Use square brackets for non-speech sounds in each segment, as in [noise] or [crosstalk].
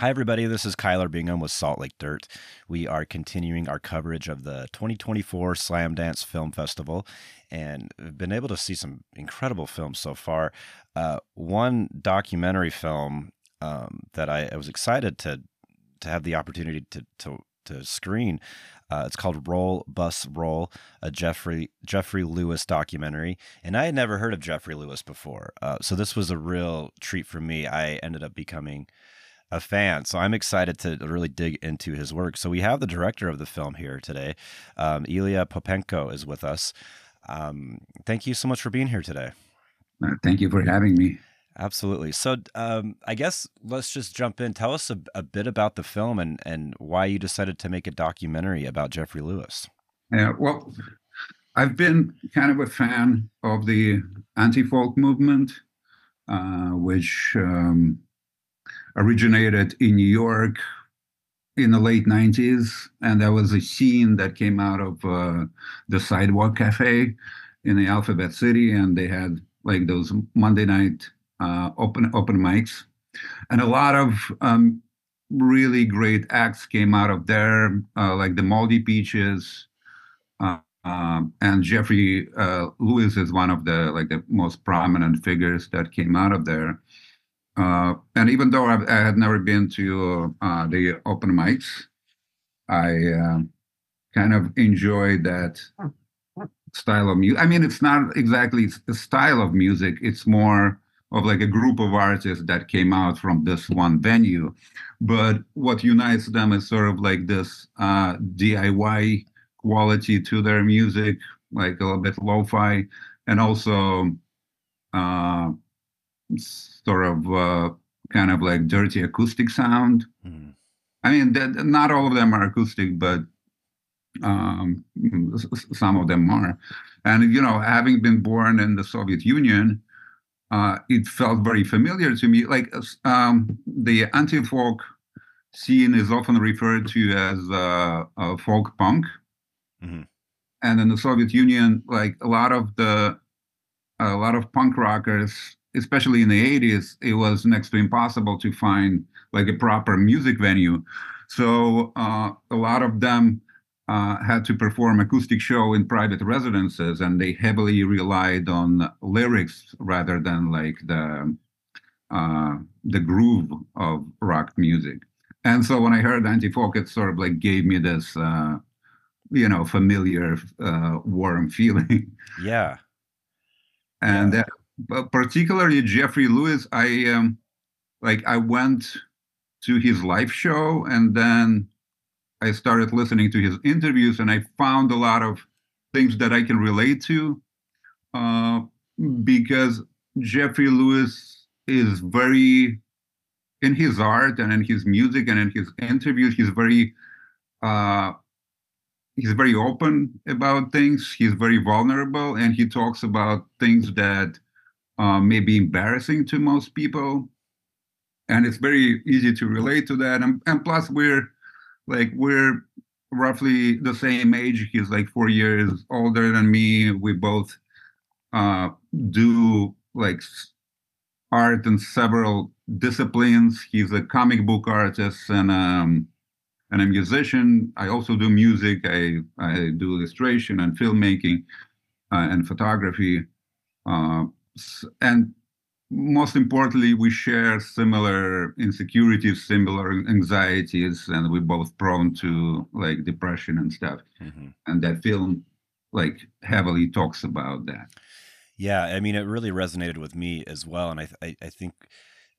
Hi, everybody. This is Kyler Bingham with Salt Lake Dirt. We are continuing our coverage of the 2024 Slamdance Film Festival and been able to see some incredible films so far. Uh, one documentary film um, that I, I, was excited to to have the opportunity to, to, to screen. Uh, it's called Roll Bus Roll, a Jeffrey Jeffrey Lewis documentary, and I had never heard of Jeffrey Lewis before. Uh, so this was a real treat for me. I ended up becoming a fan. So I'm excited to really dig into his work. So we have the director of the film here today. Um, Ilya Popenko is with us. Um, thank you so much for being here today. Uh, thank you for having me. Absolutely. So um, I guess let's just jump in. Tell us a, a, bit about the film and, and why you decided to make a documentary about Jeffrey Lewis. Yeah, well, I've been kind of a fan of the anti folk movement, uh, which um, originated in New York in the late 90s. And there was a scene that came out of uh, the Sidewalk Cafe in the Alphabet City. And they had like those Monday night uh, open open mics. And a lot of um, really great acts came out of there, uh, like the Moldy Peaches. Uh, um, and Jeffrey uh, Lewis is one of the like the most prominent figures that came out of there. Uh, and even though I've, i had never been to uh, the open mics, I uh, kind of enjoyed that style of music. I mean, it's not exactly a style of music, it's more of like a group of artists that came out from this one venue. But what unites them is sort of like this uh, DIY quality to their music, like a little bit lo fi, and also uh, sort of uh, kind of like dirty acoustic sound. Mm. I mean, that, not all of them are acoustic, but um, some of them are. And you know, having been born in the Soviet Union, uh, it felt very familiar to me. Like um, the anti-folk scene is often referred to as uh, folk punk, mm-hmm. and in the Soviet Union, like a lot of the a lot of punk rockers especially in the 80s, it was next to impossible to find like a proper music venue. So uh, a lot of them uh, had to perform acoustic show in private residences, and they heavily relied on lyrics rather than like the uh, the groove of rock music. And so when I heard anti-folk, it sort of like gave me this, uh, you know, familiar, uh, warm [laughs] feeling. Yeah. And yeah but particularly Jeffrey Lewis, I um, like I went to his live show and then I started listening to his interviews and I found a lot of things that I can relate to uh, because Jeffrey Lewis is very in his art and in his music and in his interviews he's very uh, he's very open about things he's very vulnerable and he talks about things that uh, may be embarrassing to most people. And it's very easy to relate to that. And, and plus we're like we're roughly the same age. He's like four years older than me. We both uh, do like art in several disciplines. He's a comic book artist and um and a musician. I also do music. I i do illustration and filmmaking uh, and photography uh, and most importantly, we share similar insecurities, similar anxieties, and we're both prone to like depression and stuff. Mm-hmm. And that film, like, heavily talks about that. Yeah, I mean, it really resonated with me as well, and I I, I think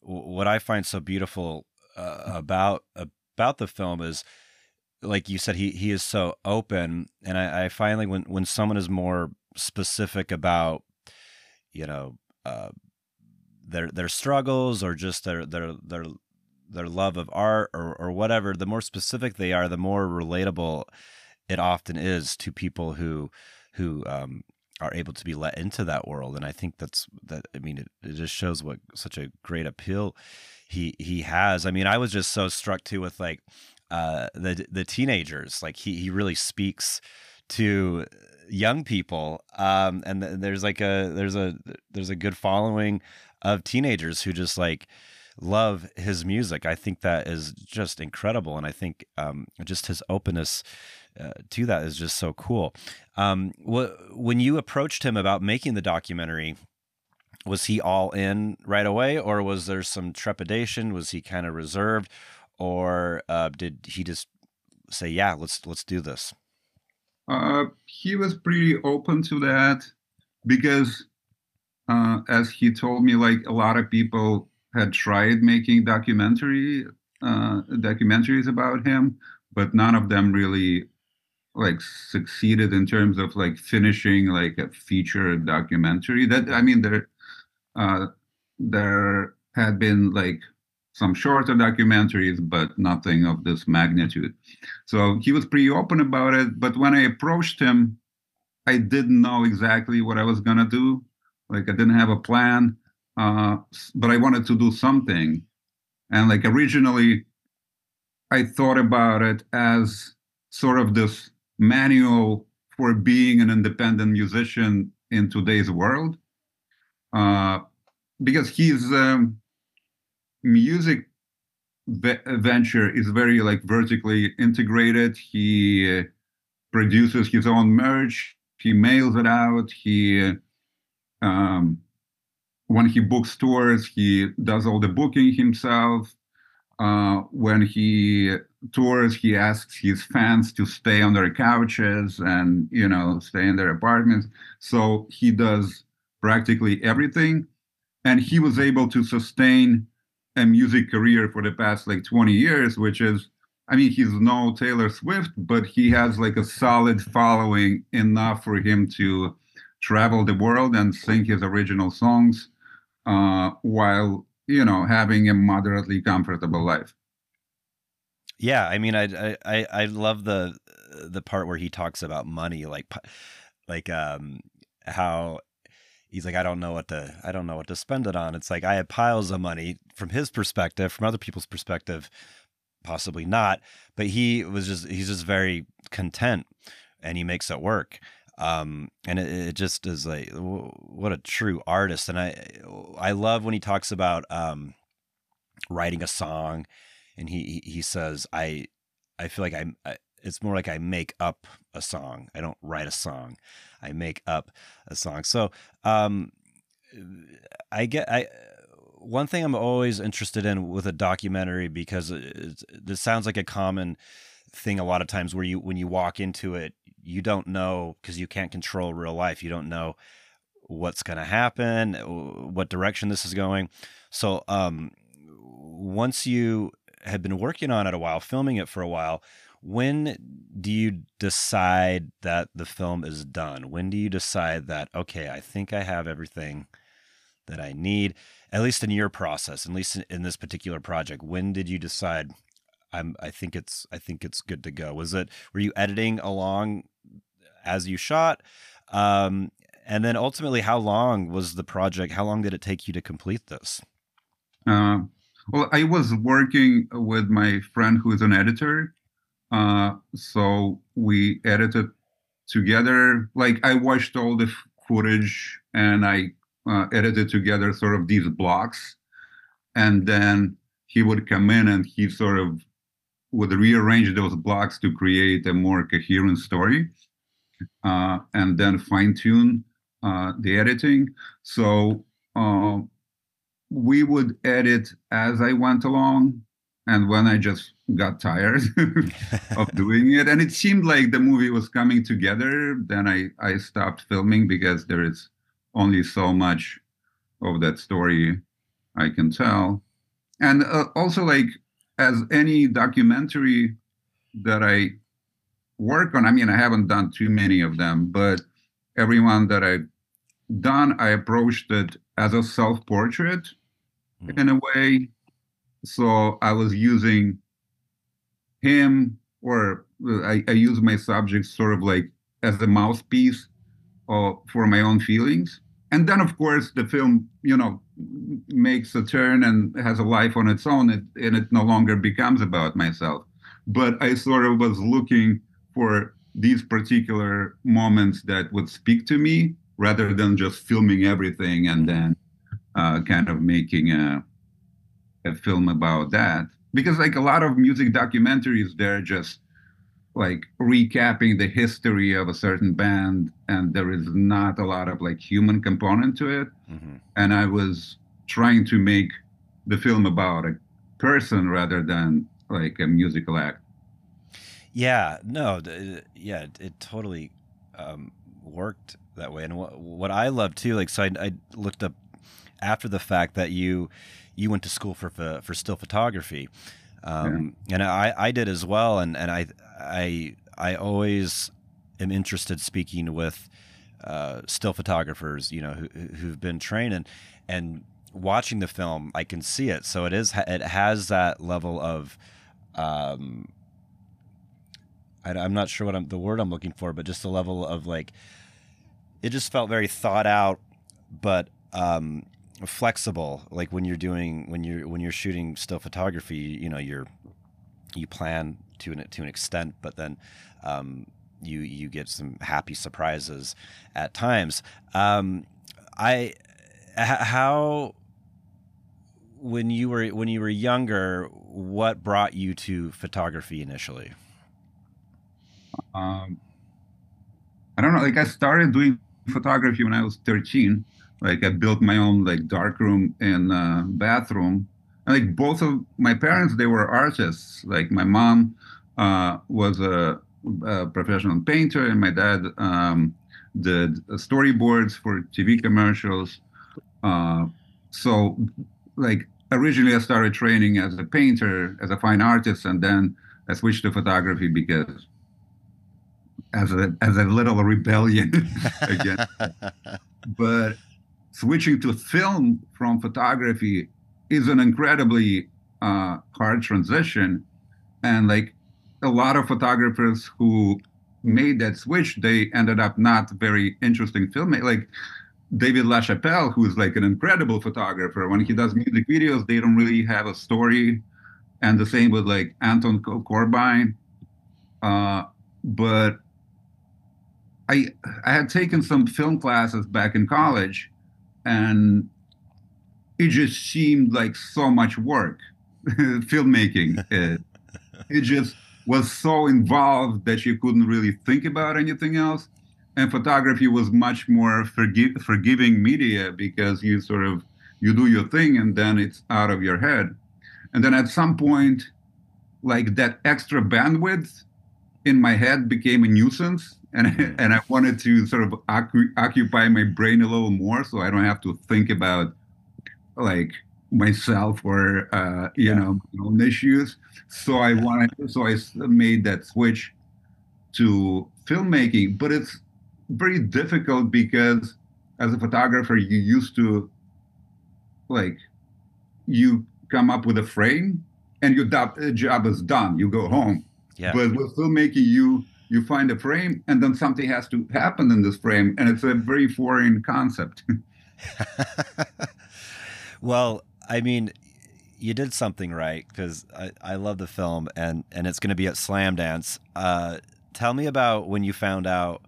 what I find so beautiful uh, about about the film is, like you said, he he is so open, and I, I finally when when someone is more specific about you know uh, their their struggles or just their their their their love of art or or whatever the more specific they are the more relatable it often is to people who who um, are able to be let into that world. And i think that's that i mean it, it just shows what such a great appeal he he has. I mean i was just so struck too with like uh the the teenagers like he he really speaks to young people um and th- there's like a there's a there's a good following of teenagers who just like love his music. I think that is just incredible, and I think um, just his openness uh, to that is just so cool. Um, wh- when you approached him about making the documentary, was he all in right away, or was there some trepidation? Was he kind of reserved, or uh, did he just say, "Yeah, let's let's do this"? Uh, he was pretty open to that because, uh, as he told me, like a lot of people had tried making documentary uh, documentaries about him, but none of them really like succeeded in terms of like finishing like a feature documentary. That I mean, there uh, there had been like some shorter documentaries, but nothing of this magnitude. So he was pretty open about it. But when I approached him, I didn't know exactly what I was gonna do. Like I didn't have a plan, uh, but I wanted to do something. And like originally, I thought about it as sort of this manual for being an independent musician in today's world. Uh, because he's, um, music ve- venture is very like vertically integrated. He uh, produces his own merch. He mails it out. He um, when he books tours, he does all the booking himself. Uh, when he tours, he asks his fans to stay on their couches and you know stay in their apartments. So he does practically everything, and he was able to sustain a music career for the past like 20 years, which is, I mean, he's no Taylor Swift, but he has like a solid following enough for him to travel the world and sing his original songs uh, while you know having a moderately comfortable life. Yeah, I mean, I I I love the the part where he talks about money, like like um how he's like, I don't know what to, I don't know what to spend it on. It's like I had piles of money from his perspective, from other people's perspective, possibly not. But he was just, he's just very content, and he makes it work. Um, and it, it just is like what a true artist. And I, I love when he talks about um, writing a song, and he he says, I, I feel like I'm. I, it's more like I make up a song. I don't write a song. I make up a song. So um, I get I one thing I'm always interested in with a documentary because this sounds like a common thing a lot of times where you when you walk into it you don't know because you can't control real life you don't know what's going to happen what direction this is going so um once you had been working on it a while filming it for a while when do you decide that the film is done? When do you decide that okay, I think I have everything that I need, at least in your process, at least in this particular project? When did you decide I'm I think it's I think it's good to go? Was it were you editing along as you shot? Um, and then ultimately, how long was the project? How long did it take you to complete this? Uh, well, I was working with my friend who is an editor, uh, so we edited together. Like I watched all the footage and I uh, edited together sort of these blocks, and then he would come in and he sort of would rearrange those blocks to create a more coherent story, uh, and then fine tune uh, the editing. So uh, we would edit as I went along and when I just got tired [laughs] of doing it, and it seemed like the movie was coming together, then I I stopped filming because there is only so much of that story I can tell, and uh, also like as any documentary that I work on. I mean, I haven't done too many of them, but everyone that I've done, I approached it as a self portrait mm. in a way so I was using him, or I, I use my subject sort of like as a mouthpiece uh, for my own feelings. And then, of course, the film, you know, makes a turn and has a life on its own, it, and it no longer becomes about myself. But I sort of was looking for these particular moments that would speak to me rather than just filming everything and then uh, kind of making a a film about that because like a lot of music documentaries they're just like recapping the history of a certain band and there is not a lot of like human component to it. Mm-hmm. and i was trying to make the film about a person rather than like a musical act. Yeah no yeah it totally um, worked that way. And what, what i love too like so I, I looked up after the fact that you you went to school for for still photography um, yeah. and I, I did as well and, and I I I always am interested speaking with uh, still photographers, you know, who, who've been trained and and watching the film, I can see it. So it is it has that level of. Um, I, am not sure what I'm, the word I'm looking for, but just the level of like, it just felt very thought out, but um, flexible. Like when you're doing when you're when you're shooting still photography, you know, you're you plan to an to an extent, but then um, you you get some happy surprises at times. Um, I how when you were when you were younger, what brought you to photography initially? Um, I don't know. Like I started doing photography when I was 13. Like I built my own like dark room and uh, bathroom. And like both of my parents, they were artists. Like my mom uh, was a, a, professional painter, and my dad um, did storyboards for TV commercials. Uh, so, like originally, I started training as a painter, as a fine artist, and then I switched to photography because as a as a little rebellion [laughs] again. [laughs] but switching to film from photography is an incredibly uh, hard transition, and like a lot of photographers who made that switch, they ended up not very interesting filmmakers. Like David LaChapelle, who's like an incredible photographer. When he does music videos, they don't really have a story. And the same with like Anton Corbijn. Uh, but I I had taken some film classes back in college, and it just seemed like so much work, [laughs] filmmaking. [laughs] it, it just was so involved that you couldn't really think about anything else. And photography was much more forgi- forgiving media because you sort of you do your thing and then it's out of your head. And then at some point, like that extra bandwidth in my head became a nuisance, and mm. and I wanted to sort of ocu- occupy my brain a little more so I don't have to think about like myself or uh, you yeah. know my own issues. So I wanted, so I made that switch to filmmaking. But it's very difficult because as a photographer, you used to like you come up with a frame and your job is done. You go home. Yeah. But with filmmaking, you you find a frame and then something has to happen in this frame, and it's a very foreign concept. [laughs] well, I mean, you did something right because I, I love the film and, and it's going to be at Slamdance. Uh, tell me about when you found out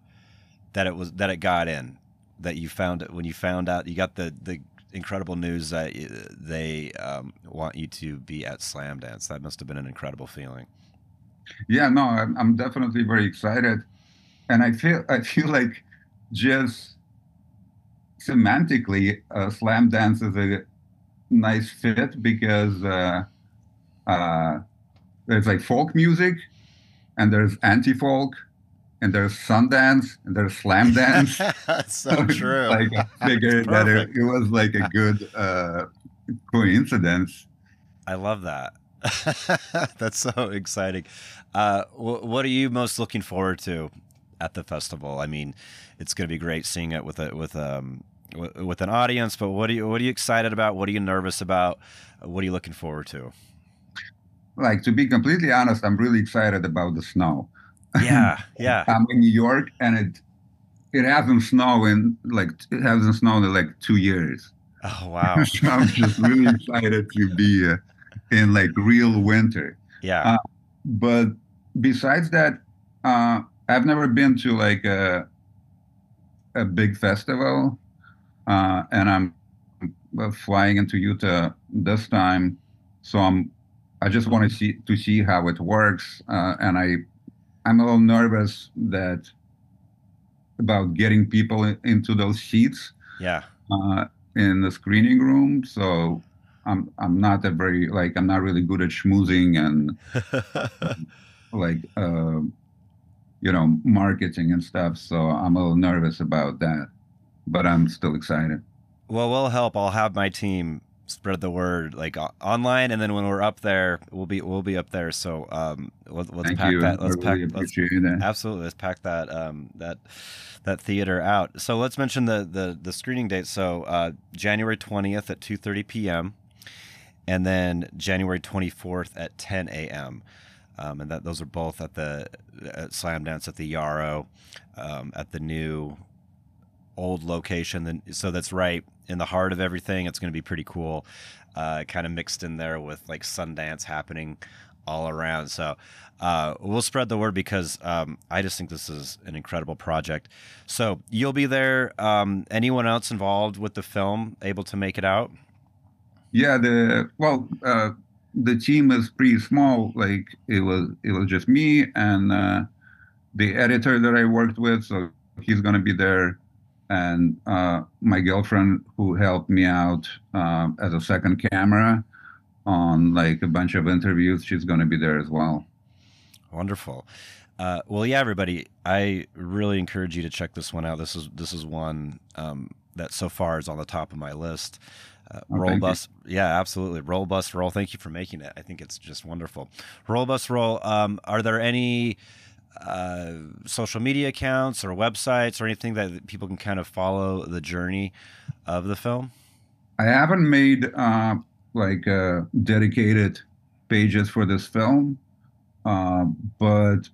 that it was that it got in, that you found it when you found out you got the the incredible news that they um, want you to be at Slamdance. That must have been an incredible feeling. Yeah, no, I'm, I'm definitely very excited, and I feel I feel like just semantically, uh, Slamdance is a nice fit because uh, uh, there's like folk music, and there's anti-folk, and there's Sundance, and there's slam dance. [laughs] That's [laughs] so true. like I [laughs] figured that it, it, was like a good uh, coincidence. I love that. [laughs] That's so exciting. Uh, what are you most looking forward to at the festival? I mean, it's going to be great seeing it with a, with um, with an audience. But what are you what are you excited about? What are you nervous about? What are you looking forward to? Like to be completely honest, I'm really excited about the snow. Yeah, [laughs] yeah. I'm in New York, and it it hasn't snowed in like it hasn't snowed in like two years. Oh wow! [laughs] so I'm just really excited to be uh, in like real winter. Yeah. Uh, but besides that, uh, I've never been to like a a big festival uh, and I'm flying into Utah this time so I'm I just want to see to see how it works, uh, and I I'm a little nervous that about getting people in, into those seats. Yeah. Uh, in the screening room, so I'm I'm not a very like I'm not really good at schmoozing and [laughs] like uh, you know marketing and stuff. So I'm a little nervous about that, but I'm still excited. Well, we'll help. I'll have my team spread the word like online, and then when we're up there, we'll be we'll be up there. So um, let, us pack you. that. Let's I pack. really Let's, that. absolutely, let's pack that um, that that theater out. So let's mention the the the screening date. So uh, January twentieth at two thirty p.m. and then January twenty fourth at ten a.m. Um, and that those are both at the at Slamdance at the Yarrow, um, at the new old location. Then so that's right in the heart of everything. It's going to be pretty cool, uh, kind of mixed in there with like Sundance happening all around. So uh, we'll spread the word because um, I just think this is an incredible project. So you'll be there. Um, anyone else involved with the film able to make it out? Yeah, the well, uh, the team is pretty small. Like it was, it was just me and uh, the editor that I worked with. So he's gonna be there, and uh, my girlfriend who helped me out uh, as a second camera on like a bunch of interviews. She's gonna be there as well. Wonderful. Uh, well, yeah, everybody, I really encourage you to check this one out. This is this is one um, that so far is on the top of my list. Uh, Oh, roll you. bus, yeah, absolutely. Roll bus roll. Thank you for making it. I think it's just wonderful. Roll bus roll. Um, are there any uh, social media accounts or websites or anything that people can kind of follow the journey of the film? I haven't made uh, like uh, dedicated pages for this film, uh, but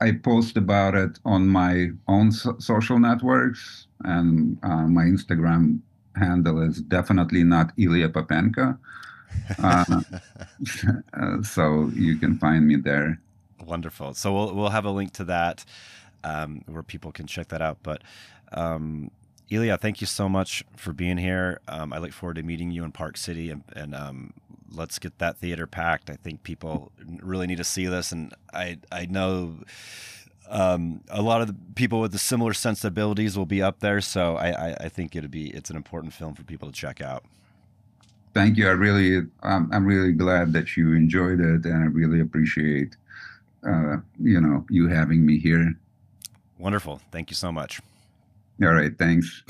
I post about it on my own so- social networks, and uh, my Instagram handle is definitely not Ilya Popenko. [laughs] Uh, uh, [laughs] so you can find me there. Wonderful. So we'll we'll have a link to that um, where people can check that out. But um, Ilya, thank you so much for being here. Um, I look forward to meeting you in Park City, and, and um, let's get that theater packed. I think people really need to see this, and I I know. Um, a lot of the people with the similar sensibilities will be up there, so I, I, I think it'd be it's an important film for people to check out. Thank you. I really, um, I'm really glad that you enjoyed it, and I really appreciate, uh, you know, you having me here. Wonderful, thank you so much. All right, thanks.